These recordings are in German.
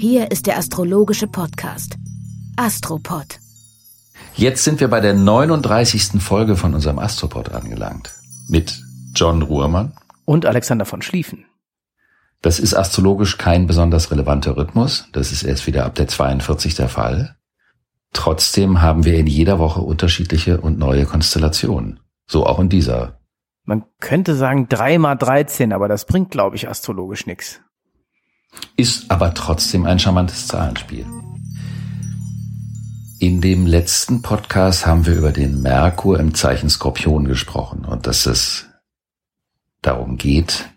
Hier ist der astrologische Podcast Astropod. Jetzt sind wir bei der 39. Folge von unserem Astropod angelangt. Mit John Ruhrmann. Und Alexander von Schlieffen. Das ist astrologisch kein besonders relevanter Rhythmus. Das ist erst wieder ab der 42 der Fall. Trotzdem haben wir in jeder Woche unterschiedliche und neue Konstellationen. So auch in dieser. Man könnte sagen drei mal 13, aber das bringt, glaube ich, astrologisch nichts. Ist aber trotzdem ein charmantes Zahlenspiel. In dem letzten Podcast haben wir über den Merkur im Zeichen Skorpion gesprochen und dass es darum geht,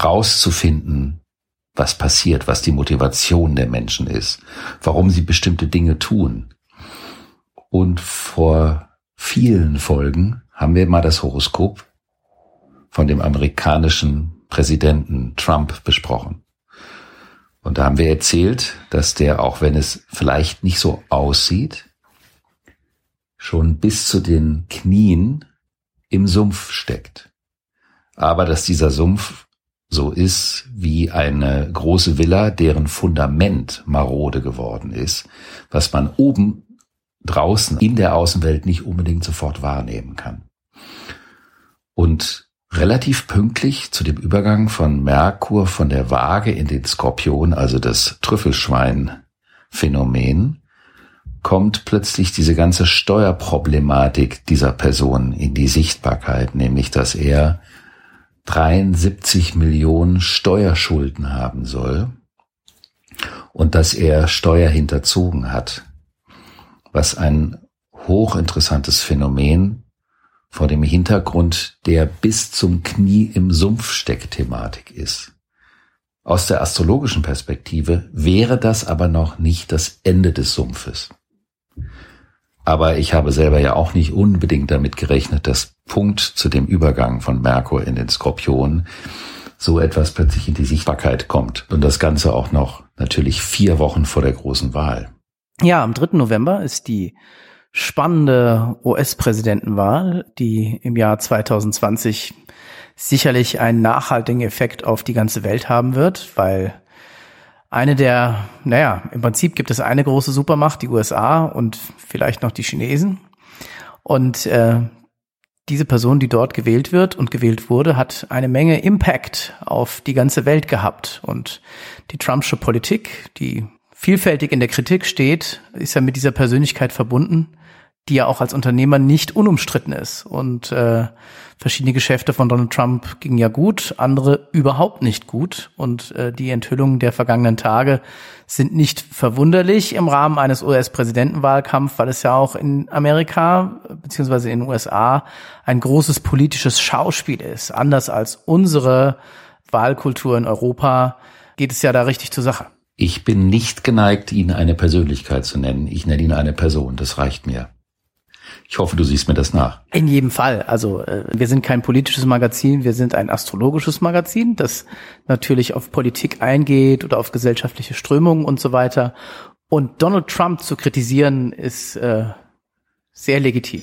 rauszufinden, was passiert, was die Motivation der Menschen ist, warum sie bestimmte Dinge tun. Und vor vielen Folgen haben wir mal das Horoskop von dem amerikanischen Präsidenten Trump besprochen. Und da haben wir erzählt, dass der, auch wenn es vielleicht nicht so aussieht, schon bis zu den Knien im Sumpf steckt. Aber dass dieser Sumpf so ist wie eine große Villa, deren Fundament marode geworden ist, was man oben draußen in der Außenwelt nicht unbedingt sofort wahrnehmen kann. Und relativ pünktlich zu dem Übergang von Merkur von der Waage in den Skorpion, also das Trüffelschwein-Phänomen, kommt plötzlich diese ganze Steuerproblematik dieser Person in die Sichtbarkeit, nämlich dass er 73 Millionen Steuerschulden haben soll und dass er Steuer hinterzogen hat, was ein hochinteressantes Phänomen vor dem Hintergrund der bis zum Knie im Sumpf steck ist. Aus der astrologischen Perspektive wäre das aber noch nicht das Ende des Sumpfes. Aber ich habe selber ja auch nicht unbedingt damit gerechnet, dass Punkt zu dem Übergang von Merkur in den Skorpion so etwas plötzlich in die Sichtbarkeit kommt. Und das Ganze auch noch natürlich vier Wochen vor der großen Wahl. Ja, am 3. November ist die spannende US-Präsidentenwahl, die im Jahr 2020 sicherlich einen nachhaltigen Effekt auf die ganze Welt haben wird, weil eine der, naja, im Prinzip gibt es eine große Supermacht, die USA und vielleicht noch die Chinesen. Und äh, diese Person, die dort gewählt wird und gewählt wurde, hat eine Menge Impact auf die ganze Welt gehabt. Und die Trumpsche Politik, die vielfältig in der Kritik steht, ist ja mit dieser Persönlichkeit verbunden die ja auch als Unternehmer nicht unumstritten ist. Und äh, verschiedene Geschäfte von Donald Trump gingen ja gut, andere überhaupt nicht gut. Und äh, die Enthüllungen der vergangenen Tage sind nicht verwunderlich im Rahmen eines US-Präsidentenwahlkampfs, weil es ja auch in Amerika beziehungsweise in den USA ein großes politisches Schauspiel ist. Anders als unsere Wahlkultur in Europa geht es ja da richtig zur Sache. Ich bin nicht geneigt, ihn eine Persönlichkeit zu nennen. Ich nenne ihn eine Person. Das reicht mir. Ich hoffe, du siehst mir das nach. In jedem Fall. Also äh, wir sind kein politisches Magazin, wir sind ein astrologisches Magazin, das natürlich auf Politik eingeht oder auf gesellschaftliche Strömungen und so weiter. Und Donald Trump zu kritisieren ist äh, sehr legitim.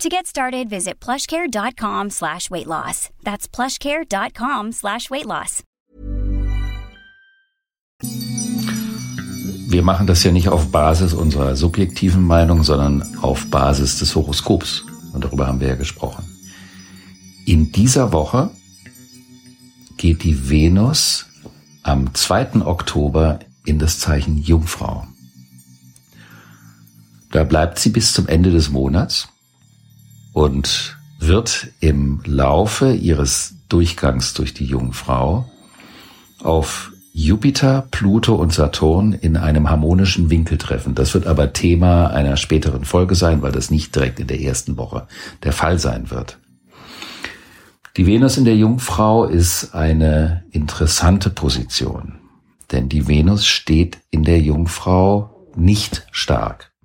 To get started, visit plushcare.com slash weight loss. That's plushcare.com slash weight loss. Wir machen das ja nicht auf Basis unserer subjektiven Meinung, sondern auf Basis des Horoskops. Und darüber haben wir ja gesprochen. In dieser Woche geht die Venus am 2. Oktober in das Zeichen Jungfrau. Da bleibt sie bis zum Ende des Monats und wird im Laufe ihres Durchgangs durch die Jungfrau auf Jupiter, Pluto und Saturn in einem harmonischen Winkel treffen. Das wird aber Thema einer späteren Folge sein, weil das nicht direkt in der ersten Woche der Fall sein wird. Die Venus in der Jungfrau ist eine interessante Position, denn die Venus steht in der Jungfrau nicht stark.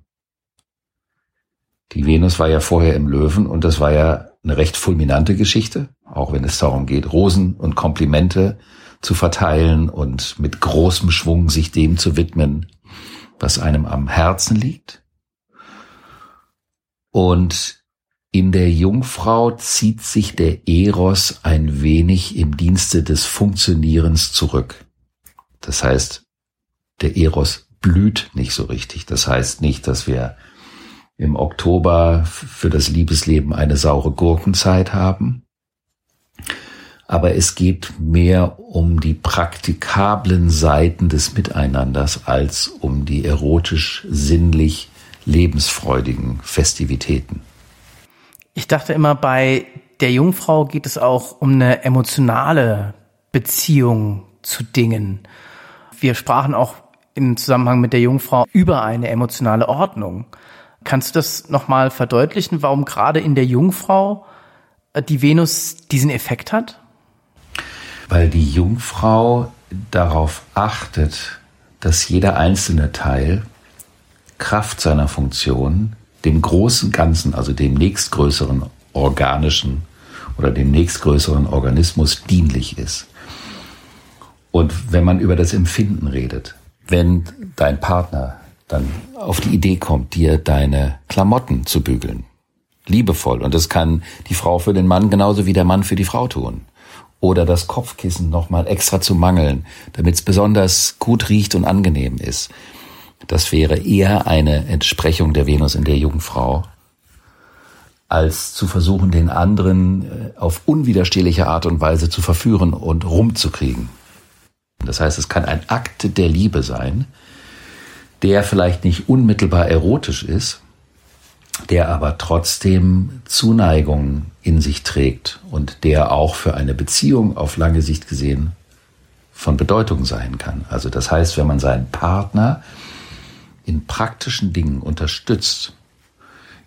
Die Venus war ja vorher im Löwen und das war ja eine recht fulminante Geschichte, auch wenn es darum geht, Rosen und Komplimente zu verteilen und mit großem Schwung sich dem zu widmen, was einem am Herzen liegt. Und in der Jungfrau zieht sich der Eros ein wenig im Dienste des Funktionierens zurück. Das heißt, der Eros blüht nicht so richtig. Das heißt nicht, dass wir im Oktober für das Liebesleben eine saure Gurkenzeit haben. Aber es geht mehr um die praktikablen Seiten des Miteinanders als um die erotisch sinnlich lebensfreudigen Festivitäten. Ich dachte immer, bei der Jungfrau geht es auch um eine emotionale Beziehung zu Dingen. Wir sprachen auch im Zusammenhang mit der Jungfrau über eine emotionale Ordnung. Kannst du das nochmal verdeutlichen, warum gerade in der Jungfrau äh, die Venus diesen Effekt hat? Weil die Jungfrau darauf achtet, dass jeder einzelne Teil Kraft seiner Funktion dem großen Ganzen, also dem nächstgrößeren organischen oder dem nächstgrößeren Organismus dienlich ist. Und wenn man über das Empfinden redet, wenn dein Partner dann auf die Idee kommt, dir deine Klamotten zu bügeln, liebevoll, und das kann die Frau für den Mann genauso wie der Mann für die Frau tun, oder das Kopfkissen nochmal extra zu mangeln, damit es besonders gut riecht und angenehm ist, das wäre eher eine Entsprechung der Venus in der Jungfrau, als zu versuchen, den anderen äh, auf unwiderstehliche Art und Weise zu verführen und rumzukriegen. Das heißt, es kann ein Akt der Liebe sein, der vielleicht nicht unmittelbar erotisch ist, der aber trotzdem Zuneigung in sich trägt und der auch für eine Beziehung auf lange Sicht gesehen von Bedeutung sein kann. Also das heißt, wenn man seinen Partner in praktischen Dingen unterstützt,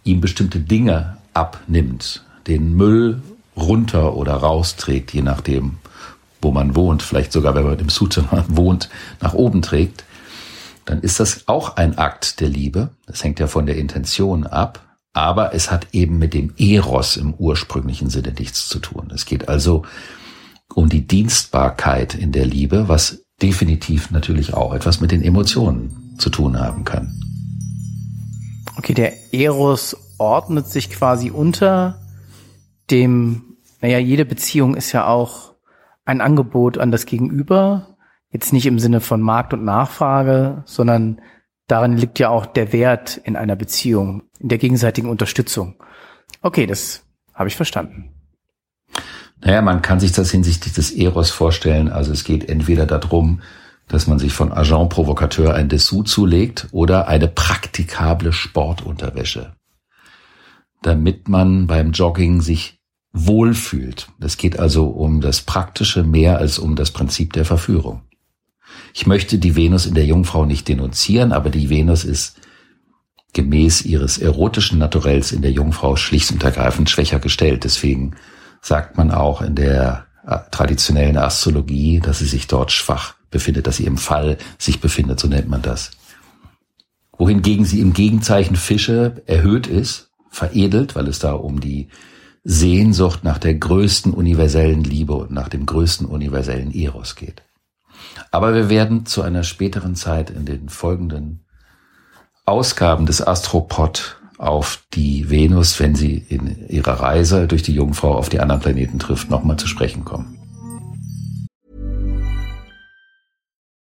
ihm bestimmte Dinge abnimmt, den Müll runter oder rausträgt, je nachdem, wo man wohnt, vielleicht sogar, wenn man im Souterrain wohnt, nach oben trägt, dann ist das auch ein Akt der Liebe. Das hängt ja von der Intention ab. Aber es hat eben mit dem Eros im ursprünglichen Sinne nichts zu tun. Es geht also um die Dienstbarkeit in der Liebe, was definitiv natürlich auch etwas mit den Emotionen zu tun haben kann. Okay, der Eros ordnet sich quasi unter dem, naja, jede Beziehung ist ja auch ein Angebot an das Gegenüber, jetzt nicht im Sinne von Markt und Nachfrage, sondern darin liegt ja auch der Wert in einer Beziehung, in der gegenseitigen Unterstützung. Okay, das habe ich verstanden. Naja, man kann sich das hinsichtlich des Eros vorstellen. Also es geht entweder darum, dass man sich von Agent Provocateur ein Dessous zulegt oder eine praktikable Sportunterwäsche, damit man beim Jogging sich wohlfühlt. Es geht also um das Praktische mehr als um das Prinzip der Verführung. Ich möchte die Venus in der Jungfrau nicht denunzieren, aber die Venus ist gemäß ihres erotischen Naturells in der Jungfrau schlicht und ergreifend schwächer gestellt. Deswegen sagt man auch in der äh, traditionellen Astrologie, dass sie sich dort schwach befindet, dass sie im Fall sich befindet, so nennt man das. Wohingegen sie im Gegenzeichen Fische erhöht ist, veredelt, weil es da um die Sehnsucht nach der größten universellen Liebe und nach dem größten universellen Eros geht. Aber wir werden zu einer späteren Zeit in den folgenden Ausgaben des Astropod auf die Venus, wenn sie in ihrer Reise durch die Jungfrau auf die anderen Planeten trifft, nochmal zu sprechen kommen.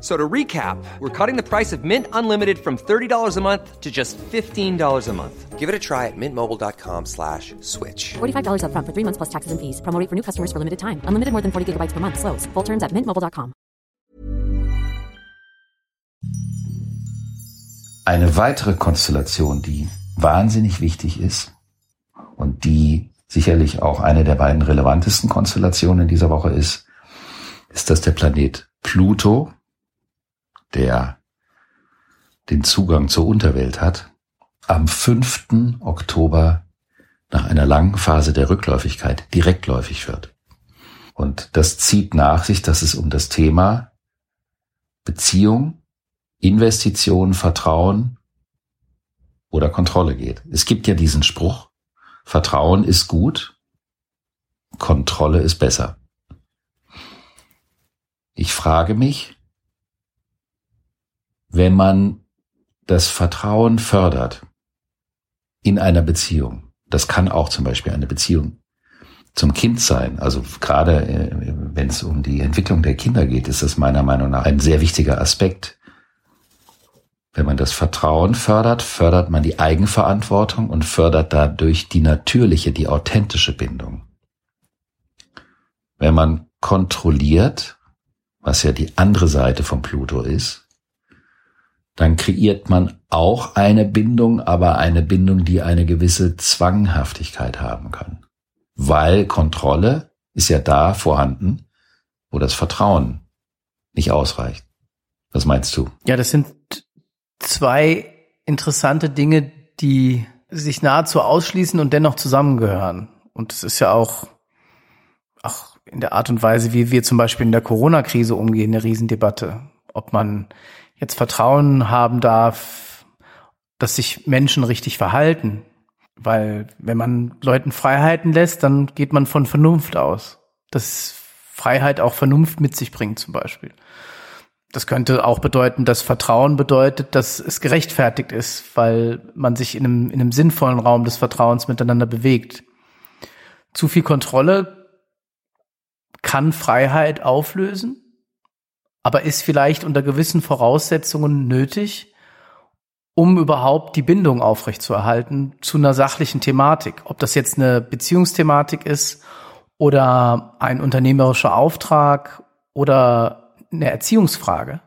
So to recap, we're cutting the price of Mint Unlimited from $30 a month to just $15 a month. Give it a try at mintmobile.com slash switch. $45 up front for three months plus taxes and fees. Promo for new customers for limited time. Unlimited more than 40 gigabytes per month. Slows. Full terms at mintmobile.com. Eine weitere Konstellation, die wahnsinnig wichtig ist und die sicherlich auch eine der beiden relevantesten Konstellationen in dieser Woche ist, ist, dass der Planet Pluto der den Zugang zur Unterwelt hat, am 5. Oktober nach einer langen Phase der Rückläufigkeit direktläufig wird. Und das zieht nach sich, dass es um das Thema Beziehung, Investition, Vertrauen oder Kontrolle geht. Es gibt ja diesen Spruch, Vertrauen ist gut, Kontrolle ist besser. Ich frage mich, wenn man das Vertrauen fördert in einer Beziehung, das kann auch zum Beispiel eine Beziehung zum Kind sein. Also gerade äh, wenn es um die Entwicklung der Kinder geht, ist das meiner Meinung nach ein sehr wichtiger Aspekt. Wenn man das Vertrauen fördert, fördert man die Eigenverantwortung und fördert dadurch die natürliche, die authentische Bindung. Wenn man kontrolliert, was ja die andere Seite von Pluto ist, dann kreiert man auch eine Bindung, aber eine Bindung, die eine gewisse Zwanghaftigkeit haben kann weil Kontrolle ist ja da vorhanden, wo das Vertrauen nicht ausreicht. Was meinst du? Ja, das sind zwei interessante Dinge, die sich nahezu ausschließen und dennoch zusammengehören. Und es ist ja auch, auch in der Art und Weise, wie wir zum Beispiel in der Corona-Krise umgehen, eine Riesendebatte. Ob man jetzt Vertrauen haben darf, dass sich Menschen richtig verhalten, weil wenn man Leuten Freiheiten lässt, dann geht man von Vernunft aus. Dass Freiheit auch Vernunft mit sich bringt zum Beispiel. Das könnte auch bedeuten, dass Vertrauen bedeutet, dass es gerechtfertigt ist, weil man sich in einem, in einem sinnvollen Raum des Vertrauens miteinander bewegt. Zu viel Kontrolle kann Freiheit auflösen, aber ist vielleicht unter gewissen Voraussetzungen nötig, um überhaupt die Bindung aufrechtzuerhalten zu einer sachlichen Thematik. Ob das jetzt eine Beziehungsthematik ist oder ein unternehmerischer Auftrag oder eine Erziehungsfrage,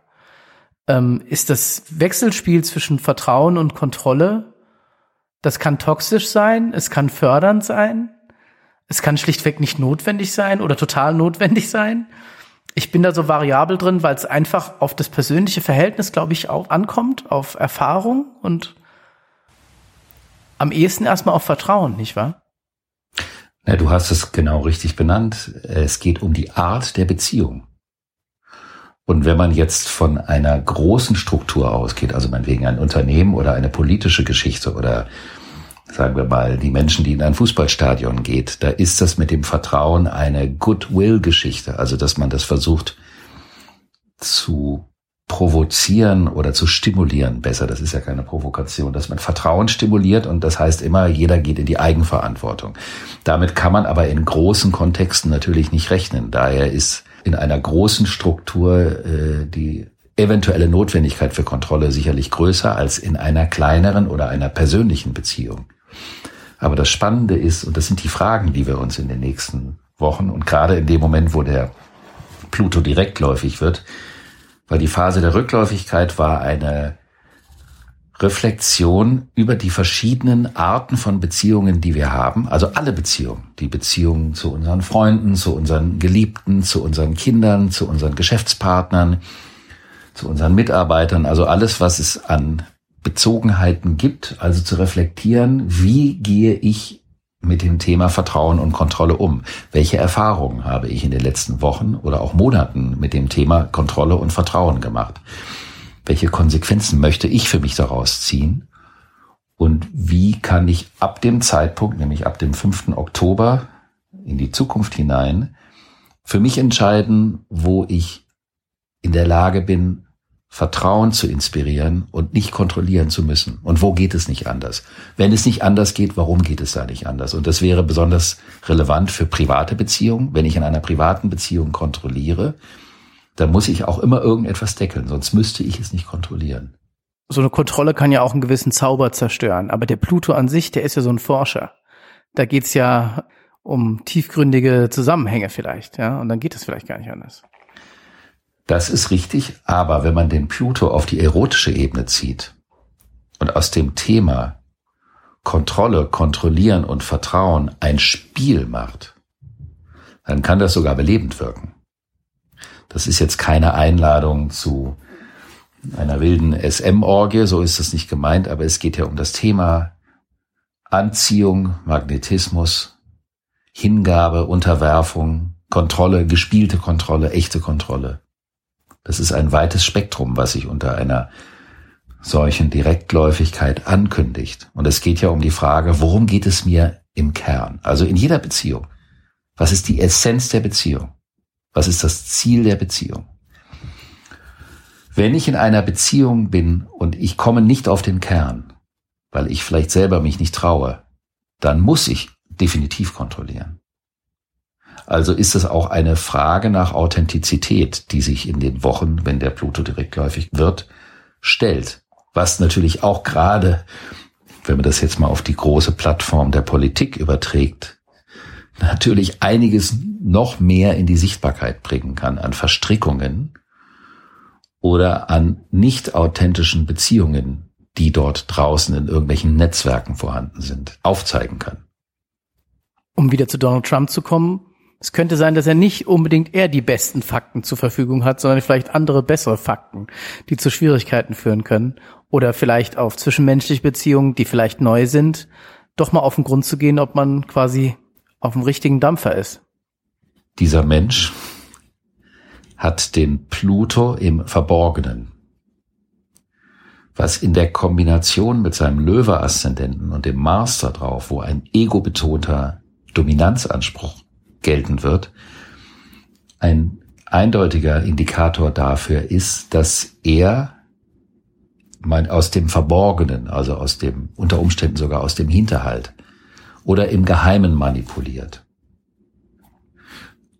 ähm, ist das Wechselspiel zwischen Vertrauen und Kontrolle, das kann toxisch sein, es kann fördernd sein, es kann schlichtweg nicht notwendig sein oder total notwendig sein ich bin da so variabel drin, weil es einfach auf das persönliche Verhältnis, glaube ich, auch ankommt, auf Erfahrung und am ehesten erstmal auf Vertrauen, nicht wahr? Ja, du hast es genau richtig benannt. Es geht um die Art der Beziehung. Und wenn man jetzt von einer großen Struktur ausgeht, also meinetwegen ein Unternehmen oder eine politische Geschichte oder sagen wir mal, die Menschen, die in ein Fußballstadion geht, da ist das mit dem Vertrauen eine Goodwill-Geschichte. Also, dass man das versucht zu provozieren oder zu stimulieren. Besser, das ist ja keine Provokation, dass man Vertrauen stimuliert und das heißt immer, jeder geht in die Eigenverantwortung. Damit kann man aber in großen Kontexten natürlich nicht rechnen. Daher ist in einer großen Struktur äh, die eventuelle Notwendigkeit für Kontrolle sicherlich größer als in einer kleineren oder einer persönlichen Beziehung. Aber das Spannende ist, und das sind die Fragen, die wir uns in den nächsten Wochen und gerade in dem Moment, wo der Pluto direktläufig wird, weil die Phase der Rückläufigkeit war eine Reflexion über die verschiedenen Arten von Beziehungen, die wir haben, also alle Beziehungen, die Beziehungen zu unseren Freunden, zu unseren Geliebten, zu unseren Kindern, zu unseren Geschäftspartnern, zu unseren Mitarbeitern, also alles, was es an Bezogenheiten gibt, also zu reflektieren, wie gehe ich mit dem Thema Vertrauen und Kontrolle um? Welche Erfahrungen habe ich in den letzten Wochen oder auch Monaten mit dem Thema Kontrolle und Vertrauen gemacht? Welche Konsequenzen möchte ich für mich daraus ziehen? Und wie kann ich ab dem Zeitpunkt, nämlich ab dem 5. Oktober in die Zukunft hinein, für mich entscheiden, wo ich in der Lage bin, Vertrauen zu inspirieren und nicht kontrollieren zu müssen. Und wo geht es nicht anders? Wenn es nicht anders geht, warum geht es da nicht anders? Und das wäre besonders relevant für private Beziehungen. Wenn ich in einer privaten Beziehung kontrolliere, dann muss ich auch immer irgendetwas deckeln, sonst müsste ich es nicht kontrollieren. So eine Kontrolle kann ja auch einen gewissen Zauber zerstören. Aber der Pluto an sich, der ist ja so ein Forscher. Da geht's ja um tiefgründige Zusammenhänge vielleicht, ja. Und dann geht es vielleicht gar nicht anders. Das ist richtig, aber wenn man den Pluto auf die erotische Ebene zieht und aus dem Thema Kontrolle, Kontrollieren und Vertrauen ein Spiel macht, dann kann das sogar belebend wirken. Das ist jetzt keine Einladung zu einer wilden SM-Orgie, so ist es nicht gemeint, aber es geht ja um das Thema Anziehung, Magnetismus, Hingabe, Unterwerfung, Kontrolle, gespielte Kontrolle, echte Kontrolle. Das ist ein weites Spektrum, was sich unter einer solchen Direktläufigkeit ankündigt. Und es geht ja um die Frage, worum geht es mir im Kern? Also in jeder Beziehung. Was ist die Essenz der Beziehung? Was ist das Ziel der Beziehung? Wenn ich in einer Beziehung bin und ich komme nicht auf den Kern, weil ich vielleicht selber mich nicht traue, dann muss ich definitiv kontrollieren. Also ist es auch eine Frage nach Authentizität, die sich in den Wochen, wenn der Pluto direktläufig wird, stellt. Was natürlich auch gerade, wenn man das jetzt mal auf die große Plattform der Politik überträgt, natürlich einiges noch mehr in die Sichtbarkeit bringen kann an Verstrickungen oder an nicht authentischen Beziehungen, die dort draußen in irgendwelchen Netzwerken vorhanden sind, aufzeigen kann. Um wieder zu Donald Trump zu kommen, es könnte sein, dass er nicht unbedingt er die besten Fakten zur Verfügung hat, sondern vielleicht andere bessere Fakten, die zu Schwierigkeiten führen können. Oder vielleicht auf zwischenmenschliche Beziehungen, die vielleicht neu sind, doch mal auf den Grund zu gehen, ob man quasi auf dem richtigen Dampfer ist. Dieser Mensch hat den Pluto im Verborgenen, was in der Kombination mit seinem Löwe-Aszendenten und dem Mars da drauf, wo ein ego-betonter Dominanzanspruch gelten wird, ein eindeutiger Indikator dafür ist, dass er mein, aus dem Verborgenen, also aus dem, unter Umständen sogar aus dem Hinterhalt oder im Geheimen manipuliert.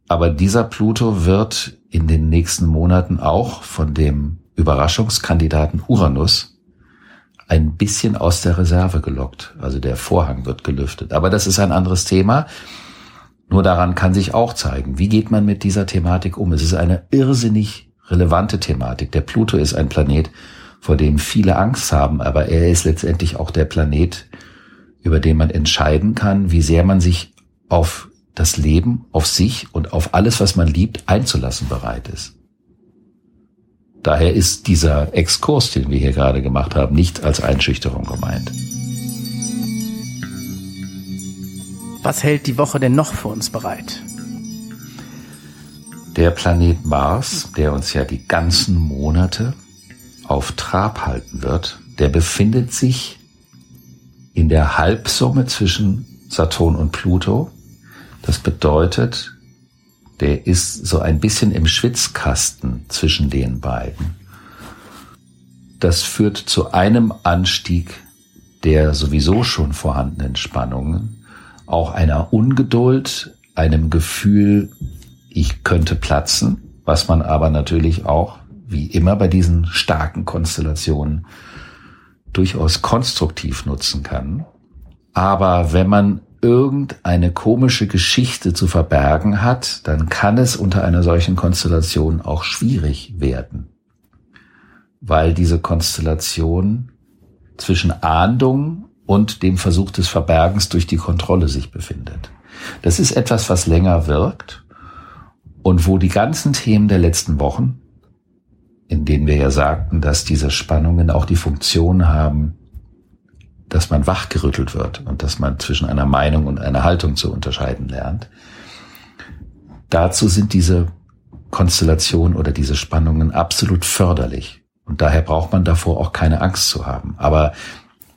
Aber dieser Pluto wird in den nächsten Monaten auch von dem Überraschungskandidaten Uranus ein bisschen aus der Reserve gelockt. Also der Vorhang wird gelüftet. Aber das ist ein anderes Thema. Nur daran kann sich auch zeigen, wie geht man mit dieser Thematik um. Es ist eine irrsinnig relevante Thematik. Der Pluto ist ein Planet, vor dem viele Angst haben, aber er ist letztendlich auch der Planet, über den man entscheiden kann, wie sehr man sich auf das Leben, auf sich und auf alles, was man liebt, einzulassen bereit ist. Daher ist dieser Exkurs, den wir hier gerade gemacht haben, nicht als Einschüchterung gemeint. Was hält die Woche denn noch für uns bereit? Der Planet Mars, der uns ja die ganzen Monate auf Trab halten wird, der befindet sich in der Halbsumme zwischen Saturn und Pluto. Das bedeutet, der ist so ein bisschen im Schwitzkasten zwischen den beiden. Das führt zu einem Anstieg der sowieso schon vorhandenen Spannungen auch einer Ungeduld, einem Gefühl, ich könnte platzen, was man aber natürlich auch, wie immer bei diesen starken Konstellationen, durchaus konstruktiv nutzen kann. Aber wenn man irgendeine komische Geschichte zu verbergen hat, dann kann es unter einer solchen Konstellation auch schwierig werden, weil diese Konstellation zwischen Ahndung und dem Versuch des Verbergens durch die Kontrolle sich befindet. Das ist etwas, was länger wirkt und wo die ganzen Themen der letzten Wochen, in denen wir ja sagten, dass diese Spannungen auch die Funktion haben, dass man wachgerüttelt wird und dass man zwischen einer Meinung und einer Haltung zu unterscheiden lernt. Dazu sind diese Konstellationen oder diese Spannungen absolut förderlich. Und daher braucht man davor auch keine Angst zu haben. Aber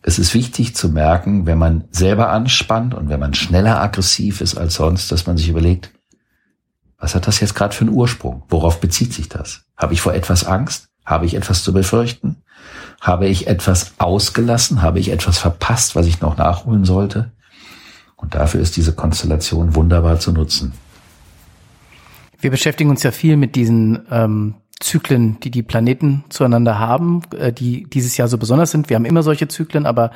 es ist wichtig zu merken, wenn man selber anspannt und wenn man schneller aggressiv ist als sonst, dass man sich überlegt, was hat das jetzt gerade für einen Ursprung? Worauf bezieht sich das? Habe ich vor etwas Angst? Habe ich etwas zu befürchten? Habe ich etwas ausgelassen? Habe ich etwas verpasst, was ich noch nachholen sollte? Und dafür ist diese Konstellation wunderbar zu nutzen. Wir beschäftigen uns ja viel mit diesen ähm, Zyklen, die die Planeten zueinander haben, äh, die dieses Jahr so besonders sind. Wir haben immer solche Zyklen, aber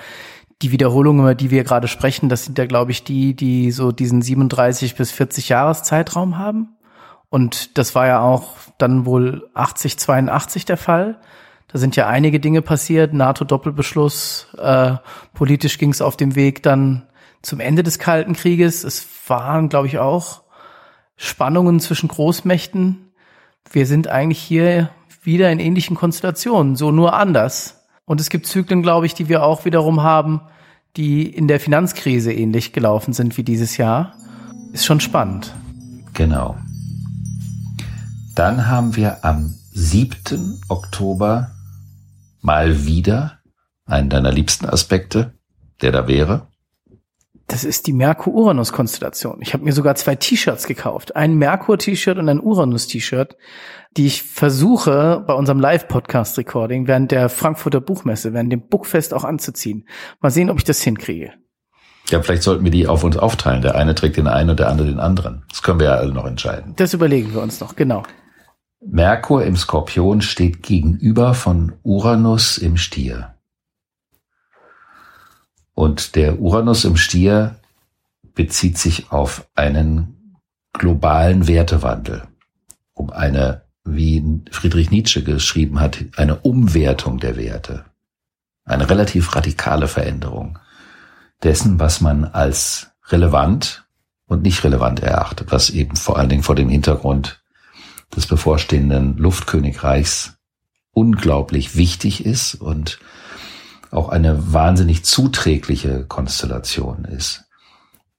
die Wiederholungen, über die wir gerade sprechen, das sind ja, glaube ich, die, die so diesen 37 bis 40 Jahres Zeitraum haben. Und das war ja auch dann wohl 80, 82 der Fall. Da sind ja einige Dinge passiert, NATO-Doppelbeschluss, äh, politisch ging es auf dem Weg dann zum Ende des Kalten Krieges. Es waren, glaube ich, auch Spannungen zwischen Großmächten, wir sind eigentlich hier wieder in ähnlichen Konstellationen, so nur anders. Und es gibt Zyklen, glaube ich, die wir auch wiederum haben, die in der Finanzkrise ähnlich gelaufen sind wie dieses Jahr. Ist schon spannend. Genau. Dann haben wir am 7. Oktober mal wieder einen deiner liebsten Aspekte, der da wäre. Das ist die Merkur-Uranus-Konstellation. Ich habe mir sogar zwei T-Shirts gekauft. Ein Merkur-T-Shirt und ein Uranus-T-Shirt, die ich versuche bei unserem Live-Podcast-Recording während der Frankfurter Buchmesse, während dem Bookfest auch anzuziehen. Mal sehen, ob ich das hinkriege. Ja, vielleicht sollten wir die auf uns aufteilen. Der eine trägt den einen und der andere den anderen. Das können wir ja alle noch entscheiden. Das überlegen wir uns noch, genau. Merkur im Skorpion steht gegenüber von Uranus im Stier. Und der Uranus im Stier bezieht sich auf einen globalen Wertewandel, um eine, wie Friedrich Nietzsche geschrieben hat, eine Umwertung der Werte, eine relativ radikale Veränderung dessen, was man als relevant und nicht relevant erachtet, was eben vor allen Dingen vor dem Hintergrund des bevorstehenden Luftkönigreichs unglaublich wichtig ist und auch eine wahnsinnig zuträgliche Konstellation ist.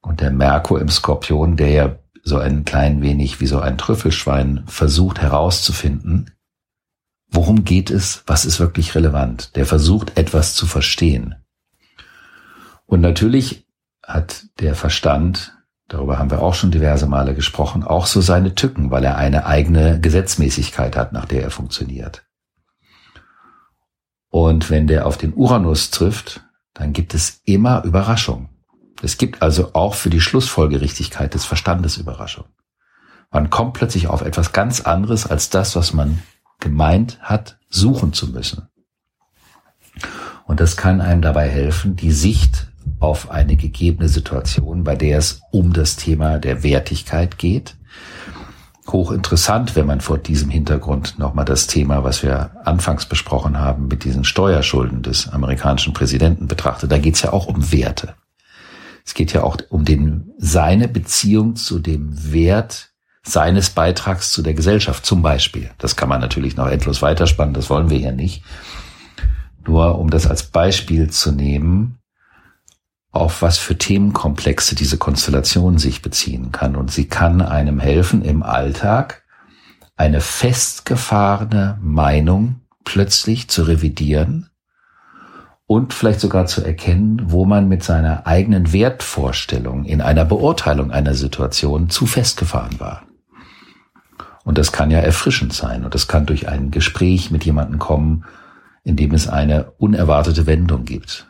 Und der Merkur im Skorpion, der ja so ein klein wenig wie so ein Trüffelschwein versucht herauszufinden, worum geht es, was ist wirklich relevant. Der versucht etwas zu verstehen. Und natürlich hat der Verstand, darüber haben wir auch schon diverse Male gesprochen, auch so seine Tücken, weil er eine eigene Gesetzmäßigkeit hat, nach der er funktioniert. Und wenn der auf den Uranus trifft, dann gibt es immer Überraschung. Es gibt also auch für die Schlussfolgerichtigkeit des Verstandes Überraschung. Man kommt plötzlich auf etwas ganz anderes als das, was man gemeint hat, suchen zu müssen. Und das kann einem dabei helfen, die Sicht auf eine gegebene Situation, bei der es um das Thema der Wertigkeit geht, hochinteressant, wenn man vor diesem Hintergrund nochmal das Thema, was wir anfangs besprochen haben, mit diesen Steuerschulden des amerikanischen Präsidenten betrachtet. Da geht es ja auch um Werte. Es geht ja auch um den, seine Beziehung zu dem Wert seines Beitrags zu der Gesellschaft zum Beispiel. Das kann man natürlich noch endlos weiterspannen, das wollen wir ja nicht. Nur um das als Beispiel zu nehmen, auf was für Themenkomplexe diese Konstellation sich beziehen kann. Und sie kann einem helfen, im Alltag eine festgefahrene Meinung plötzlich zu revidieren und vielleicht sogar zu erkennen, wo man mit seiner eigenen Wertvorstellung in einer Beurteilung einer Situation zu festgefahren war. Und das kann ja erfrischend sein und das kann durch ein Gespräch mit jemandem kommen, in dem es eine unerwartete Wendung gibt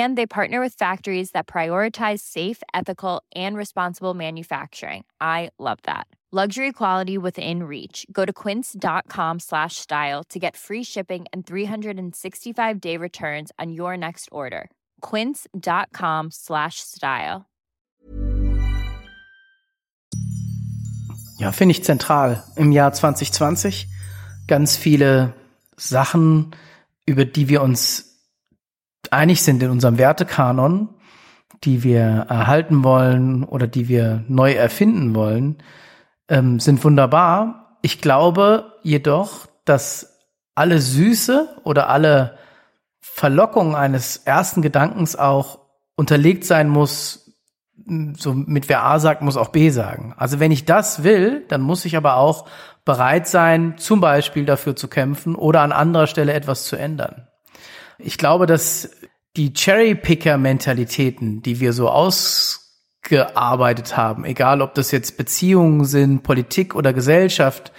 and they partner with factories that prioritize safe ethical and responsible manufacturing. I love that. Luxury quality within reach. Go to quince.com slash style to get free shipping and 365 day returns on your next order. quince.com slash style. Ja finde ich zentral. Im jahr 2020 ganz viele sachen über die wir uns einig sind in unserem Wertekanon, die wir erhalten wollen oder die wir neu erfinden wollen, ähm, sind wunderbar. Ich glaube jedoch, dass alle Süße oder alle Verlockung eines ersten Gedankens auch unterlegt sein muss, so mit wer A sagt, muss auch B sagen. Also wenn ich das will, dann muss ich aber auch bereit sein, zum Beispiel dafür zu kämpfen oder an anderer Stelle etwas zu ändern. Ich glaube, dass die Cherry-Picker-Mentalitäten, die wir so ausgearbeitet haben, egal ob das jetzt Beziehungen sind, Politik oder Gesellschaft,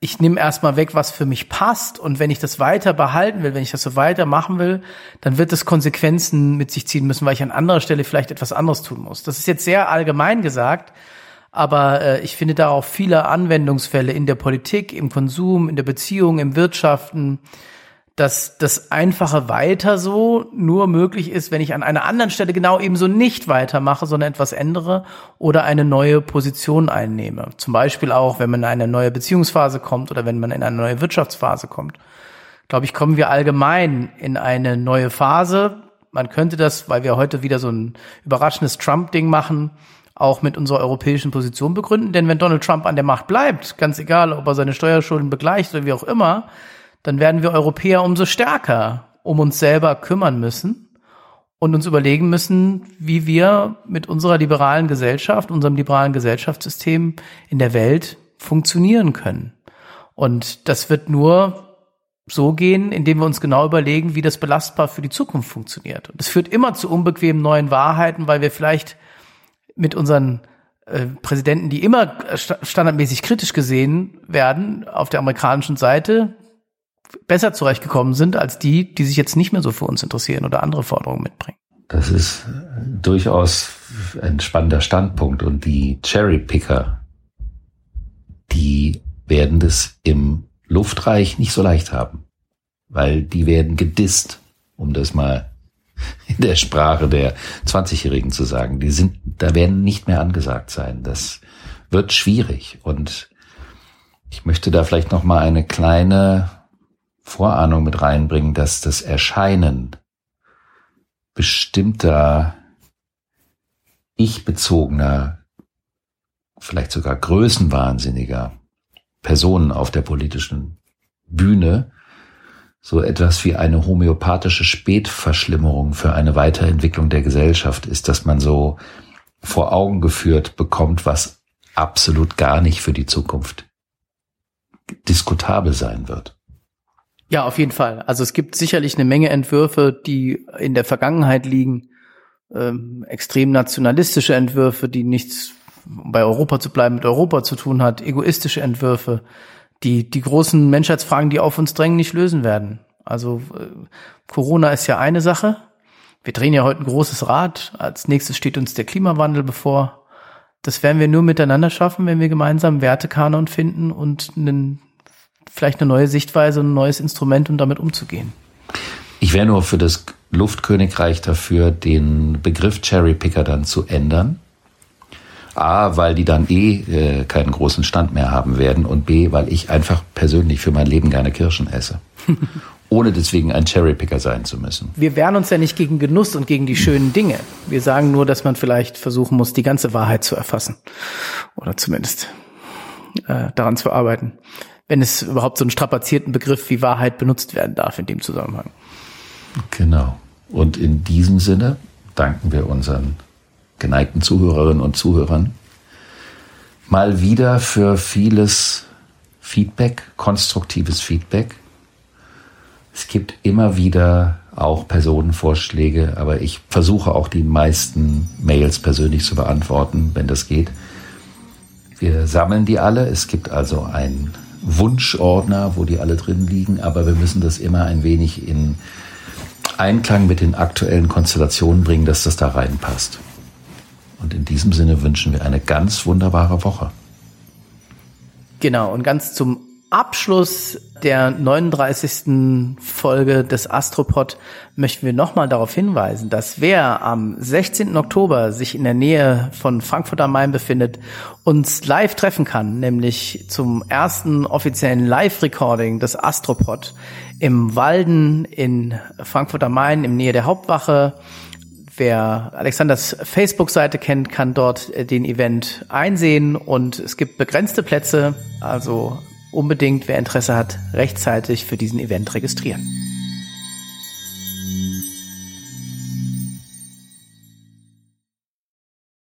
ich nehme erstmal weg, was für mich passt. Und wenn ich das weiter behalten will, wenn ich das so weitermachen will, dann wird es Konsequenzen mit sich ziehen müssen, weil ich an anderer Stelle vielleicht etwas anderes tun muss. Das ist jetzt sehr allgemein gesagt, aber äh, ich finde da auch viele Anwendungsfälle in der Politik, im Konsum, in der Beziehung, im Wirtschaften dass das einfache weiter so nur möglich ist, wenn ich an einer anderen Stelle genau ebenso nicht weitermache, sondern etwas ändere oder eine neue Position einnehme. Zum Beispiel auch, wenn man in eine neue Beziehungsphase kommt oder wenn man in eine neue Wirtschaftsphase kommt. Glaube ich, kommen wir allgemein in eine neue Phase. Man könnte das, weil wir heute wieder so ein überraschendes Trump-Ding machen, auch mit unserer europäischen Position begründen. Denn wenn Donald Trump an der Macht bleibt, ganz egal, ob er seine Steuerschulden begleicht oder wie auch immer, dann werden wir Europäer umso stärker um uns selber kümmern müssen und uns überlegen müssen, wie wir mit unserer liberalen Gesellschaft, unserem liberalen Gesellschaftssystem in der Welt funktionieren können. Und das wird nur so gehen, indem wir uns genau überlegen, wie das belastbar für die Zukunft funktioniert. Und das führt immer zu unbequemen neuen Wahrheiten, weil wir vielleicht mit unseren äh, Präsidenten, die immer standardmäßig kritisch gesehen werden, auf der amerikanischen Seite besser zurechtgekommen sind als die, die sich jetzt nicht mehr so für uns interessieren oder andere Forderungen mitbringen. Das ist durchaus ein spannender Standpunkt und die Cherry-Picker, die werden das im Luftreich nicht so leicht haben, weil die werden gedisst, um das mal in der Sprache der 20-Jährigen zu sagen. Die sind, da werden nicht mehr angesagt sein. Das wird schwierig und ich möchte da vielleicht noch mal eine kleine Vorahnung mit reinbringen, dass das Erscheinen bestimmter ich-bezogener, vielleicht sogar größenwahnsinniger Personen auf der politischen Bühne so etwas wie eine homöopathische Spätverschlimmerung für eine Weiterentwicklung der Gesellschaft ist, dass man so vor Augen geführt bekommt, was absolut gar nicht für die Zukunft diskutabel sein wird. Ja, auf jeden Fall. Also es gibt sicherlich eine Menge Entwürfe, die in der Vergangenheit liegen, ähm, extrem nationalistische Entwürfe, die nichts bei Europa zu bleiben mit Europa zu tun hat, egoistische Entwürfe, die die großen Menschheitsfragen, die auf uns drängen, nicht lösen werden. Also äh, Corona ist ja eine Sache. Wir drehen ja heute ein großes Rad. Als nächstes steht uns der Klimawandel bevor. Das werden wir nur miteinander schaffen, wenn wir gemeinsam Wertekanon finden und einen vielleicht eine neue Sichtweise, ein neues Instrument, um damit umzugehen. Ich wäre nur für das Luftkönigreich dafür, den Begriff Cherry Picker dann zu ändern. A, weil die dann eh äh, keinen großen Stand mehr haben werden und B, weil ich einfach persönlich für mein Leben gerne Kirschen esse. ohne deswegen ein Cherrypicker sein zu müssen. Wir wehren uns ja nicht gegen Genuss und gegen die schönen Dinge. Wir sagen nur, dass man vielleicht versuchen muss, die ganze Wahrheit zu erfassen. Oder zumindest äh, daran zu arbeiten wenn es überhaupt so einen strapazierten Begriff wie Wahrheit benutzt werden darf in dem Zusammenhang. Genau. Und in diesem Sinne danken wir unseren geneigten Zuhörerinnen und Zuhörern mal wieder für vieles Feedback, konstruktives Feedback. Es gibt immer wieder auch Personenvorschläge, aber ich versuche auch die meisten Mails persönlich zu beantworten, wenn das geht. Wir sammeln die alle. Es gibt also ein Wunschordner, wo die alle drin liegen, aber wir müssen das immer ein wenig in Einklang mit den aktuellen Konstellationen bringen, dass das da reinpasst. Und in diesem Sinne wünschen wir eine ganz wunderbare Woche. Genau, und ganz zum Abschluss der 39. Folge des Astropod möchten wir nochmal darauf hinweisen, dass wer am 16. Oktober sich in der Nähe von Frankfurt am Main befindet, uns live treffen kann, nämlich zum ersten offiziellen Live-Recording des Astropod im Walden in Frankfurt am Main, im Nähe der Hauptwache. Wer Alexanders Facebook-Seite kennt, kann dort den Event einsehen und es gibt begrenzte Plätze, also unbedingt, wer Interesse hat, rechtzeitig für diesen Event registrieren.